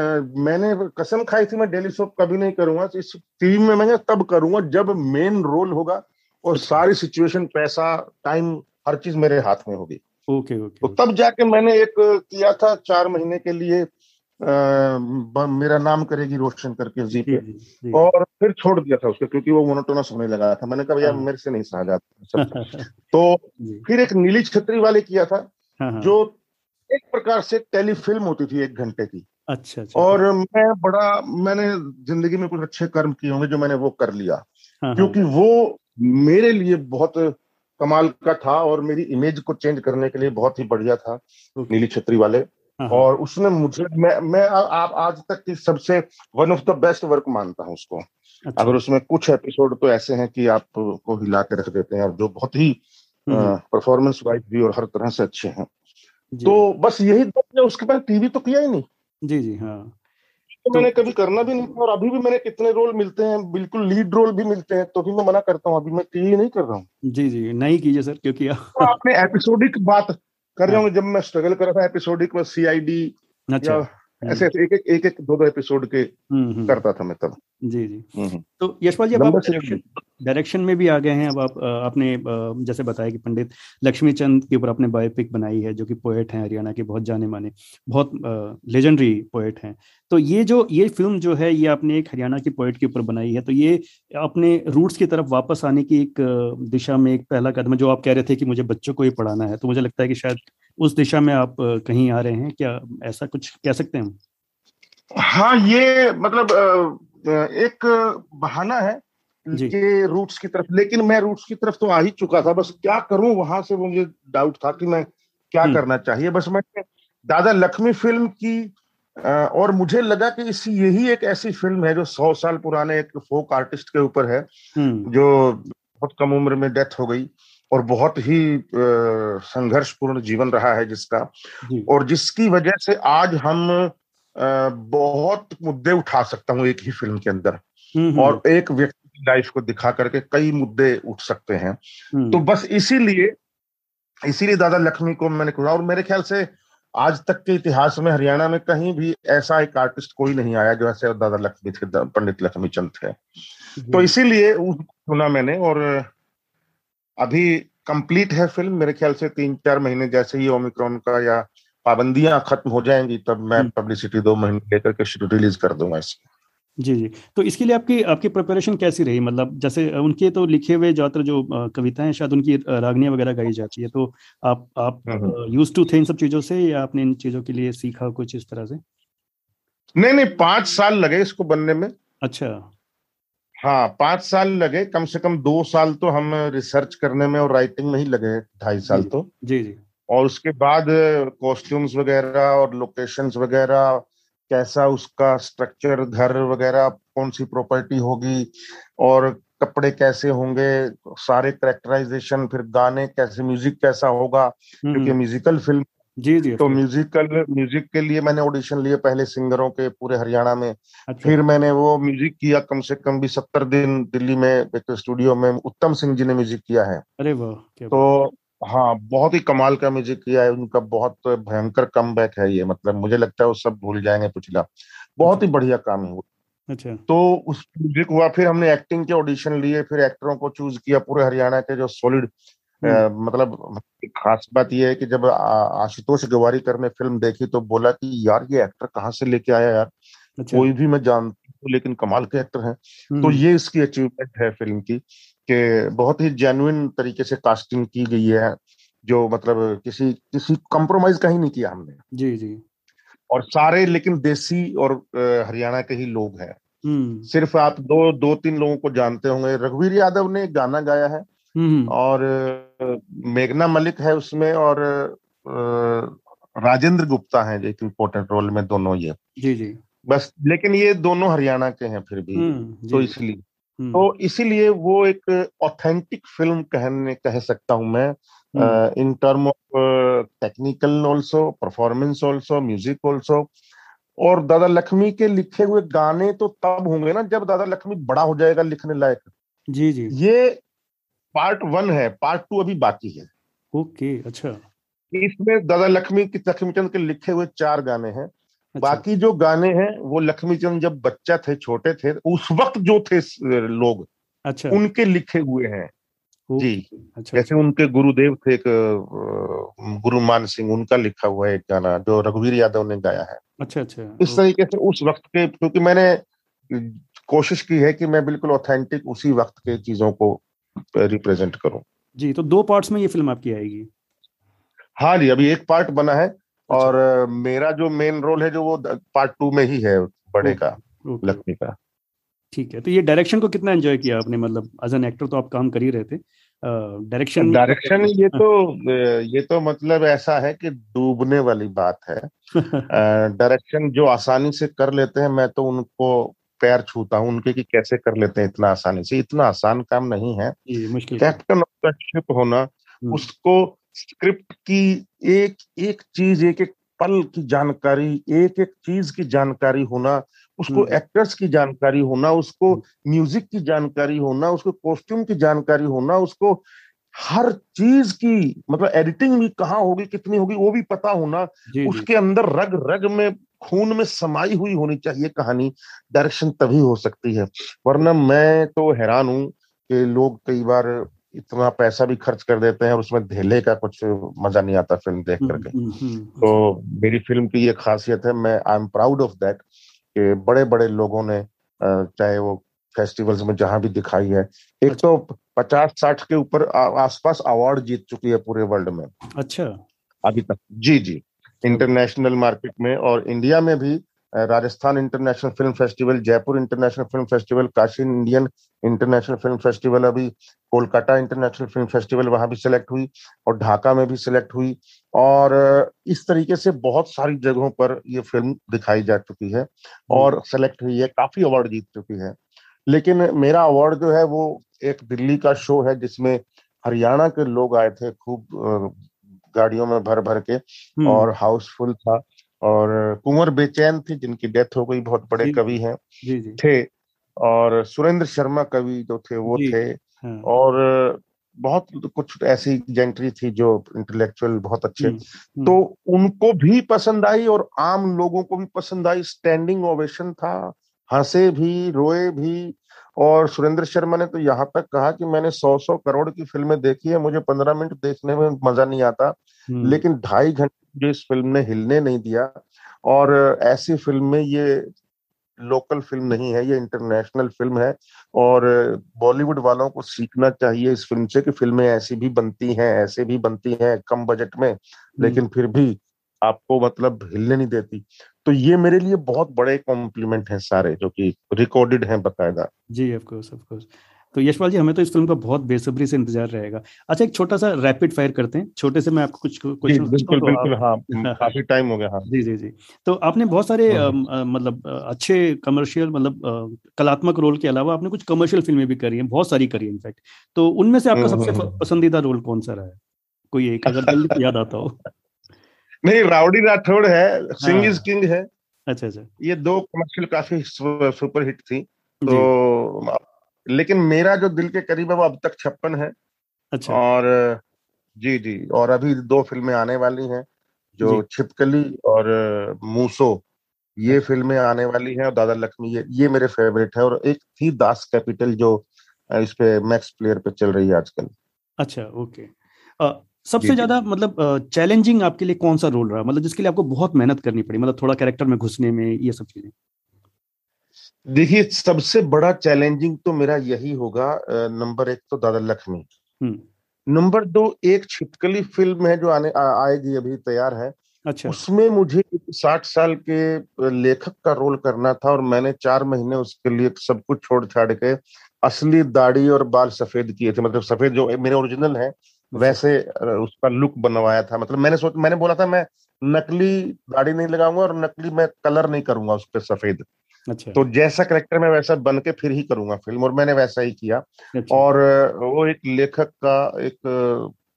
मैंने कसम खाई थी मैं डेली सोप कभी नहीं करूँगा। इस टीवी में मैं तब करूँगा जब मेन रोल होगा और सारी सिचुएशन पैसा टाइम हर चीज़ मेरे हाथ में होगी। ओके ओके तो तब जाके मैंने एक किया था चार महीने के लिए। मेरा नाम करेगी रोशन करके जी पे। और फिर छोड़ दिया था उसको क्योंकि वो मोनोटोनस होने लगा था। मैंने कहा भैया हाँ। मेरे से नहीं सहा जाता *laughs* तो फिर एक नीली छतरी वाले किया था हाँ, हाँ। जो एक प्रकार से टेलीफिल्म होती थी एक घंटे की। अच्छा, अच्छा। और मैं बड़ा मैंने ज़िंदगी में कुछ अच्छे कर्म किए होंगे जो मैंने वो कर लिया। क्योंकि वो मेरे लिए बहुत कमाल का था और मेरी इमेज को चेंज करने के लिए बहुत ही बढ़िया था नीली छतरी वाले। और उसने मुझे मैं मैं आप आज तक की सबसे one of the best work मानता हूँ उसको। अच्छा। अगर उसमें कुछ एपिसोड तो ऐसे हैं कि आपको हिला के रख देते हैं और जो बहुत ही परफॉर्मेंस हम्म, वाइज। भी और हर तरह से अच्छे हैं। तो बस यही उसके बाद टीवी तो किया ही नहीं। जी जी हाँ। तो, तो मैंने कभी करना भी नहीं था और अभी भी मैंने कितने रोल मिलते हैं बिल्कुल लीड रोल भी मिलते हैं तो भी मैं मना करता हूँ अभी मैं टीवी नहीं कर रहा हूँ। जी जी नहीं कीजिए सर क्योंकि तो आपने एपिसोडिक बात कर रहा हूँ। जब मैं स्ट्रगल कर रहा था एपिसोडिक सी आई अच्छा। ऐसे हम्म। एक एक एक एक दो दो एपिसोड के हम्म, हम्म। करता था मैं तब। जी जी। तो यशपाल जी अब आप डायरेक्शन में भी आ गए हैं। अब आप आपने जैसे बताया कि पंडित लक्ष्मी चंद के ऊपर आपने बायोपिक बनाई है जो कि पोएट हैं हरियाणा के बहुत जाने माने बहुत लेजेंडरी पोएट हैं। तो ये जो ये फ़िल्म जो है ये आपने एक हरियाणा की पोएट के ऊपर बनाई है। तो ये अपने रूट्स की तरफ़ वापस आने की एक दिशा में एक पहला कदम जो आप कह रहे थे कि मुझे बच्चों को ही पढ़ाना है। तो मुझे लगता है कि शायद उस दिशा में आप कहीं आ रहे हैं? क्या ऐसा कुछ कह सकते हैं? हाँ ये मतलब एक बहाना है के रूट्स की तरफ़ लेकिन मैं रूट्स की तरफ़ तो आ ही चुका था। बस क्या करूँ? वहाँ से वो मुझे डाउट था कि मैं क्या हम्म। करना चाहिए। बस मैं दादा लक्ष्मी फ़िल्म की और मुझे लगा कि इस यही एक ऐसी फ़िल्म है जो सौ साल पुराने एक फोक आर्टिस्ट के ऊपर है हम्म। जो बहुत कम उम्र में डेथ हो गई। और बहुत ही संघर्षपूर्ण जीवन रहा है जिसका। और जिसकी वजह से आज हम बहुत मुद्दे उठा सकता हूँ एक ही फ़िल्म के अंदर। हम्म, हम्म। और एक व्यक्ति की लाइफ को दिखा करके कई मुद्दे उठ सकते हैं। तो बस इसीलिए इसीलिए दादा लक्ष्मी को मैंने कहा और मेरे ख्याल से आज तक के इतिहास में हरियाणा में कहीं भी ऐसा एक आर्टिस्ट कोई नहीं आया जो ऐसे दादा लक्ष्मी थे पंडित लक्ष्मी चंद थे तो इसीलिए सुना मैंने और अभी कंप्लीट है फ़िल्म मेरे ख्याल से तीन चार महीने जैसे ही ओमिक्रॉन का या पाबंदियाँ खत्म हो जाएँगी तब मैं पब्लिसिटी हम्म। दो महीने लेकर के शुरू रिलीज़ कर दूँगा इसकी। जी जी। तो इसके लिए आपकी आपकी प्रिपरेशन कैसी रही? मतलब जैसे उनके तो लिखे हुए ज़्यादातर जो कविताएँ शायद उनकी रागनियाँ वगैरह गाई जाती है तो आप आप यूज़ टू थे इन सब चीज़ों से या आपने इन चीज़ों के लिए सीखा कुछ इस तरह से? नहीं नहीं पाँच साल लगे इसको बनने में। अच्छा। हाँ पाँच साल लगे कम से कम दो साल तो हम रिसर्च करने में और राइटिंग में ही लगे ढाई साल तो जी जी और उसके बाद कॉस्ट्यूम्स वगैरह और लोकेशंस वगैरह कैसा उसका स्ट्रक्चर घर वगैरह कौन सी प्रॉपर्टी होगी और कपड़े कैसे होंगे सारे करेक्टराइजेशन फिर गाने कैसे म्यूज़िक कैसा होगा हम्म, क्योंकि म्यूजिकल। फ़िल्म जी जी तो म्यूजिकल म्यूज़िक के लिए मैंने ऑडिशन लिए पहले सिंगरों के पूरे हरियाणा में अच्छा। फिर मैंने वो म्यूज़िक किया कम से कम भी सत्तर दिन दिल्ली में एक स्टूडियो में उत्तम सिंह जी ने म्यूज़िक किया है अरे वाह तो हाँ बहुत ही कमाल का म्यूज़िक किया है उनका बहुत भयंकर कम है ये मतलब मुझे लगता है वो सब भूल जाएँगे पिछला बहुत ही अच्छा। बढ़िया काम है वो अच्छा तो उस म्यूज़िक हुआ फिर हमने एक्टिंग के ऑडिशन लिए फिर एक्टरों को चूज़ किया पूरे हरियाणा के जो सॉलिड। मतलब खास बात यह है कि जब आशुतोष गवारीकर ने फ़िल्म देखी तो बोला कि यार ये एक्टर कहाँ से लेके आया यार अच्छा। कोई भी मैं जानती हूँ लेकिन कमाल के एक्टर हैं तो हम्म। ये इसकी अचीवमेंट है फ़िल्म की कि बहुत ही जेन्युन तरीके से कास्टिंग की गई है जो मतलब किसी किसी कॉम्प्रोमाइज कहीं नहीं किया हमने जी जी और सारे लेकिन देसी और हरियाणा के ही लोग हैं हम्म। सिर्फ़ आप दो दो तीन लोगों को जानते होंगे रघुवीर यादव ने गाना गाया है हम्म। और मेघना मलिक है उसमें और राजेंद्र गुप्ता है एक इम्पोर्टेंट रोल में दोनों ये। जी जी। बस लेकिन ये दोनों हरियाणा के हैं फिर भी। हम्म, तो इसलिए। हम्म। तो इसीलिए वो एक ऑथेंटिक फ़िल्म कहने कह सकता हूँ मैं in term of technical also performance also music also और दादा लक्ष्मी के लिखे हुए गाने तो तब होंगे ना जब दादा लक्ष्मी बड़ा हो जाएगा लिखने लायक। जी जी। ये पार्ट वन है पार्ट टू अभी बाकी है। ओके अच्छा। इसमें दादा लक्ष्मी की लक्ष्मीचंद के लिखे हुए चार गाने हैं। अच्छा। बाकी जो गाने हैं वो लक्ष्मीचंद जब बच्चा थे छोटे थे उस वक्त जो थे लोग अच्छा। उनके लिखे हुए हैं। जी। अच्छा, जैसे। उनके गुरुदेव थे एक गुरु मान सिंह उनका लिखा हुआ है एक गाना जो रघुवीर यादव ने गाया है। अच्छा अच्छा। इस तरीके से उस वक्त के क्योंकि मैंने कोशिश की है कि मैं बिल्कुल ऑथेंटिक उसी वक्त के चीज़ों को रिप्रेजेंट करूँ। जी तो दो पार्ट्स में ये फ़िल्म आपकी आएगी। हाँ जी अभी एक पार्ट बना है अच्छा। और मेरा जो मेन रोल है जो वो पार्ट टू में ही है बड़े का लक्ष्मी का। ठीक है तो ये डायरेक्शन को कितना एंजॉय किया आपने? मतलब एज एन एक्टर तो आप काम कर ही रहे थे। डायरेक्शन डायरेक्शन ये तो ये तो मतलब ऐसा है कि डूबने वाली बात है। *laughs* डायरेक्शन जो आसानी से कर लेते हैं मैं तो उनको पैर छूता हूँ उनके कि कैसे कर लेते हैं इतना आसानी से इतना आसान काम नहीं है कैप्टन ऑफ़ द शिप होना हम्म। उसको स्क्रिप्ट की एक एक चीज़ एक एक पल की जानकारी एक एक चीज़ की जानकारी होना उसको एक्टर्स हम्म। की जानकारी होना उसको म्यूज़िक हम्म। की जानकारी होना उसको कॉस्ट्यूम की जानकारी होना उसको हर चीज़ की मतलब एडिटिंग भी कहाँ होगी कितनी होगी वो भी पता होना उसके अंदर रग रग में खून में समाई हुई होनी चाहिए कहानी डायरेक्शन तभी हो सकती है। वरना मैं तो हैरान हूँ कि लोग कई बार इतना पैसा भी खर्च कर देते हैं और उसमें धेले का कुछ मज़ा नहीं आता फ़िल्म देख करके। हम्म, हम्म, हम्म, तो मेरी फ़िल्म की ये खासियत है मैं I am proud of that कि बड़े बड़े लोगों ने चाहे वो फेस्टिवल्स में जहाँ भी दिखाई है एक अच्छा। तो पचास साठ के ऊपर आसपास अवार्ड जीत चुकी है पूरे वर्ल्ड में। अच्छा। अभी तक। जी जी। इंटरनेशनल मार्केट में और इंडिया में भी Rajasthan international film festival Jaipur international film festival Kashi Indian international film festival अभी कोलकाता इंटरनेशनल फ़िल्म फेस्टिवल वहाँ भी सिलेक्ट हुई और ढाका में भी सिलेक्ट हुई और इस तरीके से बहुत सारी जगहों पर ये फ़िल्म दिखाई जा चुकी है और सेलेक्ट हुई है काफ़ी अवार्ड जीत चुकी है। लेकिन मेरा अवार्ड जो है वो एक दिल्ली का शो है जिसमें हरियाणा के लोग आए थे खूब गाड़ियों में भर भर के हम्म। और हाउसफुल था और कुंवर बेचैन थे जिनकी डेथ हो गई बहुत बड़े कवि हैं थे और सुरेंद्र शर्मा कवि जो थे वो थे हाँ। और बहुत कुछ ऐसी जेंट्री थी जो इंटेलेक्चुअल बहुत अच्छे हम्म, हम्म। तो उनको भी पसंद आई और आम लोगों को भी पसंद आई स्टैंडिंग ओवेशन था हंसे भी रोए भी और सुरेंद्र शर्मा ने तो यहाँ तक कहा कि मैंने सौ सौ करोड़ की फ़िल्में देखी है मुझे पंद्रह मिनट देखने में मज़ा नहीं आता हम्म। लेकिन ढाई घंटे इस फ़िल्म ने हिलने नहीं दिया और ऐसी फ़िल्म में ये लोकल फ़िल्म नहीं है ये इंटरनेशनल फ़िल्म है और बॉलीवुड वालों को सीखना चाहिए इस फ़िल्म से कि फ़िल्में ऐसी भी बनती हैं ऐसे भी बनती हैं कम बजट में हम्म। लेकिन फिर भी आपको मतलब हिलने नहीं देती। तो ये मेरे लिए बहुत बड़े कॉम्प्लीमेंट हैं सारे जो कि रिकॉर्डेड हैं बकायदा। जी ऑफ़ कोर्स ऑफ़ कोर्स तो यशपाल जी हमें तो इस फ़िल्म का बहुत बेसब्री से इंतज़ार रहेगा। अच्छा एक छोटा सा रैपिड फायर करते हैं। छोटे से मैं आपको कुछ क्वेश्चन बिल्कुल तो बिल्कुल हाँ काफ़ी टाइम हो गया हाँ। जी जी जी। तो आपने बहुत सारे हाँ। मतलब अच्छे कमर्शियल मतलब कलात्मक रोल के अलावा आपने कुछ कमर्शियल फ़िल्में भी करी हैं बहुत सारी करी है इनफैक्ट तो उनमें से आपका हम्म, सबसे हम्म, हम्म। पसंदीदा रोल कौन सा रहा है? कोई एक अगर जल्दी याद आता हो। नहीं राउडी राठौड़ है सिंग इज़ किंग है। अच्छा अच्छा। ये दो कमर्शियल काफ़ी सुपर हिट थी। तो लेकिन मेरा जो दिल के करीब है वो अब तक छप्पन है। अच्छा। और जी जी और अभी दो फ़िल्में आने वाली हैं जो छिपकली और मूसो ये फ़िल्में आने वाली हैं और दादा लक्ष्मी ये ये मेरे फेवरेट है और एक थी दास कैपिटल जो इस पे मैक्स प्लेयर पे चल रही है आजकल। अच्छा ओके। सबसे ज़्यादा मतलब चैलेंजिंग आपके लिए कौन सा रोल रहा? मतलब जिसके लिए आपको बहुत मेहनत करनी पड़ी मतलब थोड़ा कैरेक्टर में घुसने में ये सब चीज़ें। देखिए सबसे बड़ा चैलेंजिंग तो मेरा यही होगा नंबर एक तो दादा लक्ष्मी हम्म। नंबर दो एक छिपकली फ़िल्म है जो आने आ, आएगी अभी तैयार है। अच्छा। उसमें मुझे साठ साल के लेखक का रोल करना था और मैंने चार महीने उसके लिए सब कुछ छोड़ छाड़ के असली दाढ़ी और बाल सफ़ेद किए थे। मतलब सफ़ेद जो मेरे ओरिजिनल है वैसे उसका लुक बनवाया था। मतलब मैंने सोच मैंने बोला था मैं नकली दाढ़ी नहीं लगाऊँगा और नकली मैं कलर नहीं करूँगा उस पर सफ़ेद। अच्छा। तो जैसा करेक्टर मैं वैसा बन के फिर ही करूँगा फ़िल्म और मैंने वैसा ही किया। अच्छा। और वो एक लेखक का एक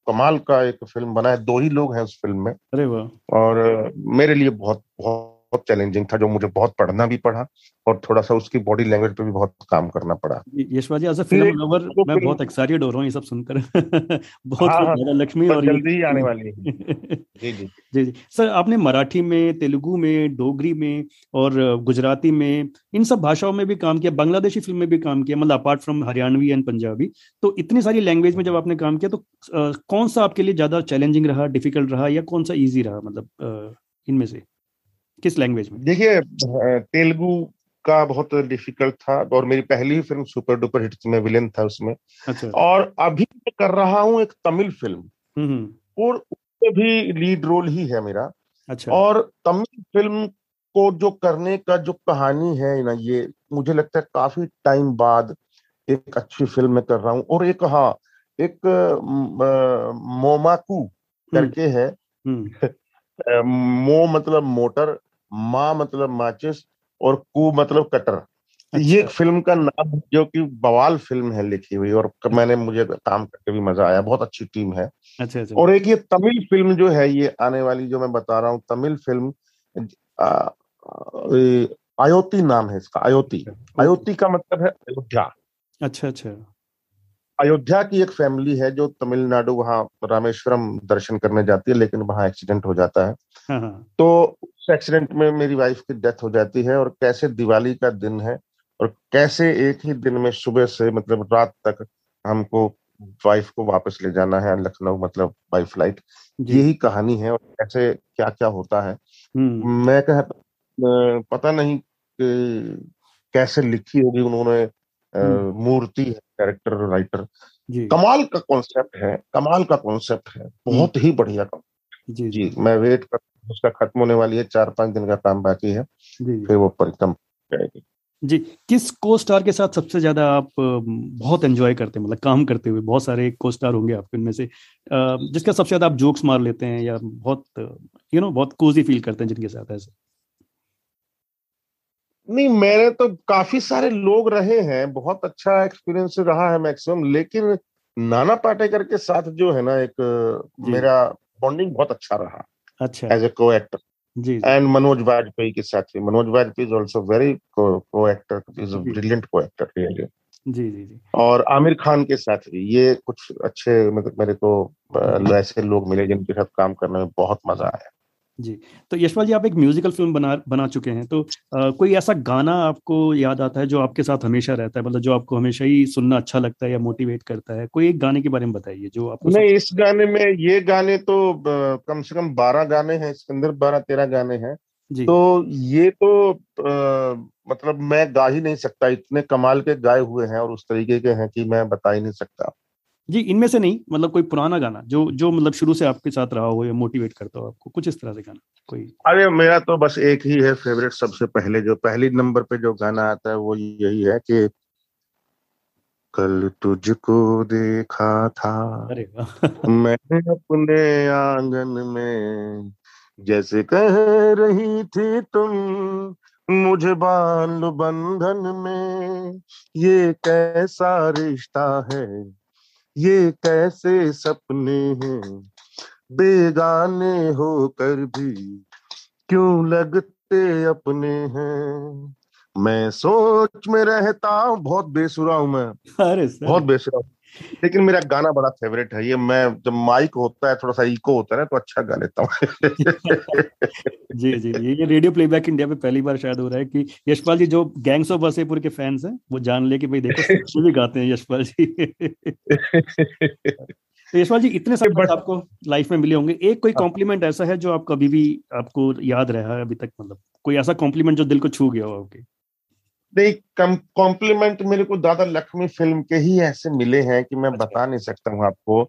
कमाल का एक फ़िल्म बना है। दो ही लोग हैं उस फ़िल्म में। अरे वाह। और मेरे लिए बहुत बहुत बहुत चैलेंजिंग था जो मुझे बहुत पढ़ना भी पड़ा और थोड़ा सा उसकी बॉडी लैंग्वेज पे भी बहुत काम करना पड़ा। यशवा ji as a film lover मैं बहुत एक्साइटेड हो रहा हूँ ये सब सुनकर। *laughs* बहुत हाँ, हाँ, लक्ष्मी और जल्दी ही आने वाली है। *laughs* जी जी। जी जी। सर आपने मराठी में तेलुगु में डोगरी में और गुजराती में इन सब भाषाओं में भी काम किया बांग्लादेशी फ़िल्म में भी काम किया मतलब apart from Haryanvi and Punjabi तो इतनी सारी लैंग्वेज में जब आपने काम किया तो कौन सा आपके लिए ज़्यादा चैलेंजिंग रहा डिफ़िकल्ट रहा या कौन सा ईजी रहा मतलब इनमें से? किस लैंग्वेज में? देखिए तेलुगु का बहुत डिफ़िकल्ट था और मेरी पहली फ़िल्म सुपर डुपर हिट में विलेन था उसमें। अच्छा। और अभी मैं कर रहा हूँ एक तमिल फ़िल्म हम्म, हम्म। और उसमें भी लीड रोल ही है मेरा। अच्छा। और तमिल फ़िल्म को जो करने का जो कहानी है ना ये मुझे लगता है काफ़ी टाइम बाद एक अच्छी फ़िल्म में कर रहा हूँ। और एक हाँ एक मोमाकू हम्म। करके है। *laughs* मो मतलब मोटर माँ मतलब माचिस और कु मतलब कटर। अच्छा। ये एक फ़िल्म का नाम जो कि बवाल फ़िल्म है लिखी हुई और मैंने मुझे काम करके भी मज़ा आया बहुत अच्छी टीम है। अच्छा, अच्छा। और एक ये तमिल फ़िल्म जो है ये आने वाली जो मैं बता रहा हूँ तमिल फ़िल्म अयोती नाम है इसका अयोती। अच्छा, अयोती का मतलब है अयोध्या। अच्छा अच्छा। अयोध्या की एक फैमिली है जो तमिलनाडु वहाँ रामेश्वरम दर्शन करने जाती है लेकिन वहाँ एक्सीडेंट हो जाता है हाँ, हाँ। तो उस एक्सीडेंट में मेरी वाइफ की डेथ हो जाती है और कैसे दिवाली का दिन है और कैसे एक ही दिन में सुबह से मतलब रात तक हमको वाइफ को वापस ले जाना है लखनऊ मतलब बाई फ़्लाइट यही कहानी है और कैसे क्या क्या होता है हम्म। मैं कह पता नहीं कि कैसे लिखी होगी उन्होंने। मूर्ति है कैरेक्टर राइटर कमाल का कॉन्सेप्ट है कमाल का कॉन्सेप्ट है बहुत। ही बढ़िया जी, जी मैं वेट कर उसका खत्म होने वाली है चार पाँच दिन का काम बाकी है फिर वो परिक्रम जाएगी जी किस को स्टार के साथ सबसे ज़्यादा आप बहुत एंजॉय करते हैं? मतलब काम करते हुए बहुत सारे को स्टार होंगे आपके इनमें से। जिसका सबसे ज़्यादा आप जोक्स मार लेते हैं या बहुत यू नो बहुत कोजी फील करते हैं जिनके साथ ऐसे? नहीं मेरे तो काफ़ी सारे लोग रहे हैं बहुत अच्छा एक्सपीरियंस रहा है मैक्सिमम लेकिन नाना पाटेकर के साथ जो है ना एक मेरा बॉन्डिंग बहुत अच्छा रहा अच्छा। एज ए को एक्टर एंड मनोज वाजपेयी के साथ भी। Manoj Vajpayee is also very co actor is a brilliant co actor really जी जी जी। और आमिर खान के साथ भी। ये कुछ अच्छे मतलब मेरे को ऐसे लोग मिले जिनके साथ काम करने में बहुत मज़ा आया। जी तो यशपाल जी आप एक म्यूजिकल फ़िल्म बना बना चुके हैं तो आ, कोई ऐसा गाना आपको याद आता है जो आपके साथ हमेशा रहता है? मतलब जो आपको हमेशा ही सुनना अच्छा लगता है या मोटिवेट करता है? कोई एक गाने के बारे में बताइए जो आपको नहीं इस गाने में ये गाने तो कम से कम बारह गाने हैं इसके अंदर बारह तेरह गाने हैं। जी। तो ये तो आ, मतलब मैं गा ही नहीं सकता इतने कमाल के गाए हुए हैं और उस तरीके के हैं कि मैं बता ही नहीं सकता। जी इनमें से नहीं मतलब कोई पुराना गाना जो जो मतलब शुरू से आपके साथ रहा हो या मोटिवेट करता हो आपको कुछ इस तरह से गाना कोई? अरे मेरा तो बस एक ही है फेवरेट सबसे पहले जो पहली नंबर पे जो गाना आता है वो यही है कि कल तुझको देखा था अरे मैंने अपने आँगन में जैसे कह रही थी तुम मुझे बाल बंधन में ये कैसा रिश्ता है? ये कैसे सपने हैं? बेगाने होकर भी क्यों लगते अपने हैं? मैं सोच में रहता हूँ बहुत बेसुरा हूँ मैं। अरे बहुत बेसुरा हूँ। लेकिन मेरा गाना बड़ा फेवरेट है। ये मैं जब माइक होता है थोड़ा सा इको होता है ना तो अच्छा गा लेता हूँ। *laughs* जी जी ये ये रेडियो प्लेबैक इंडिया पे पहली बार शायद हो रहा है कि यशपाल जी जो गैंग्स ऑफ़ वसेपुर के फैंस हैं वो जान ले कि भाई देखो भी गाते हैं यशपाल जी। *laughs* तो यशपाल जी इतने सब आपको लाइफ में मिले होंगे। एक कोई कॉम्प्लीमेंट ऐसा है जो आप कभी भी आपको याद रहा है अभी तक मतलब? कोई ऐसा कॉम्प्लीमेंट जो दिल को छू गया हो आपके? नहीं कॉम्प्लीमेंट मेरे को दादा लक्ष्मी फ़िल्म के ही ऐसे मिले हैं कि मैं अच्छा। बता नहीं सकता हूँ आपको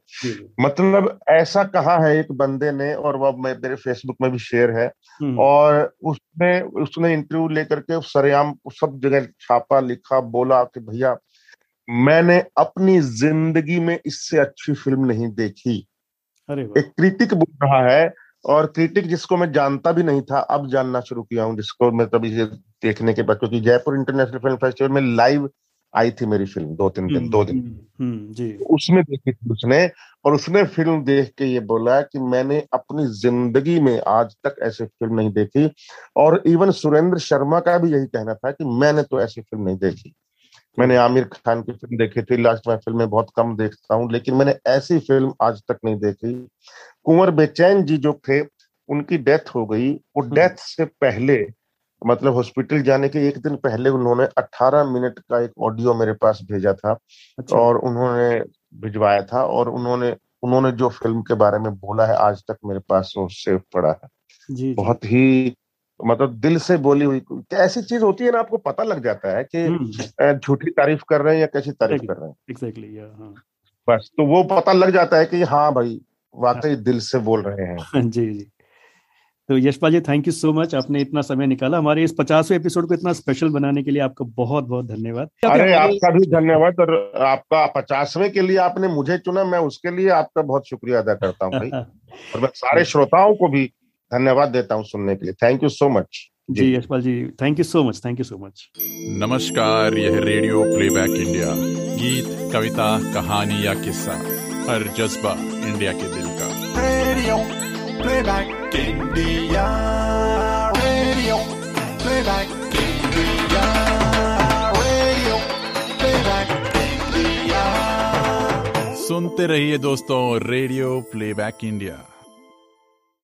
मतलब ऐसा कहा है एक बंदे ने और वह मेरे फेसबुक में भी शेयर है हम्म। और उसने उसने इंटरव्यू लेकर के सरेआम सब जगह छापा लिखा बोला कि भैया मैंने अपनी ज़िंदगी में इससे अच्छी फ़िल्म नहीं देखी अरे एक क्रिटिक बोल रहा है और क्रिटिक जिसको मैं जानता भी नहीं था अब जानना शुरू किया हूँ जिसको मैं तभी से देखने के बाद क्योंकि जयपुर इंटरनेशनल फ़िल्म फेस्टिवल में लाइव आई थी मेरी फ़िल्म दो तीन दिन दो दिन। हम्म, हम्म, जी। उसमें देखी थी उसने और उसने फ़िल्म देख के ये बोला कि मैंने अपनी ज़िंदगी में आज तक ऐसी फ़िल्म नहीं देखी। और इवन सुरेंद्र शर्मा का भी यही कहना था कि मैंने तो ऐसी फ़िल्म नहीं देखी। मैंने आमिर खान की फ़िल्म देखी थी लास्ट में फ़िल्में बहुत कम देखता हूँ लेकिन मैंने ऐसी फ़िल्म आज तक नहीं देखी कुंवर बेचैन जी जो थे उनकी डेथ हो गई वो डेथ हम्म। से पहले मतलब हॉस्पिटल जाने के एक दिन पहले उन्होंने 18 मिनट का एक ऑडियो मेरे पास भेजा था अच्छा। और उन्होंने भिजवाया था और उन्होंने उन्होंने जो फ़िल्म के बारे में बोला है आज तक मेरे पास वो सेव पड़ा है जी, बहुत ही मतलब दिल से बोली हुई ऐसी चीज़ होती है ना आपको पता लग जाता है कि हम्म। झूठी तारीफ़ कर रहे हैं या कैसी तारीफ़ कर रहे हैं? एग्जैक्टली हाँ। बस तो वो पता लग जाता है कि हाँ भाई वाकई हाँ। दिल से बोल रहे हैं। जी जी। तो Yashpal ji thank you so much आपने इतना समय निकाला। हमारे इस पचासवें एपिसोड को इतना स्पेशल बनाने के लिए आपका बहुत बहुत धन्यवाद। अरे आपका भी धन्यवाद और आपका पचासवें के लिए आपने मुझे चुना मैं उसके लिए आपका बहुत शुक्रिया अदा करता हूँ भाई। *laughs* और मैं सारे श्रोताओं को भी धन्यवाद देता हूँ सुनने के लिए। Thank you so much ji Yashpal ji thank you so much thank you so much नमस्कार यह रेडियो प्लेबैक इंडिया गीत कविता कहानी या किस्सा हर जज्बा इंडिया के दिल का। Radio playback India radio playback India radio playback India सुनते रहिए दोस्तों रेडियो प्लेबैक इंडिया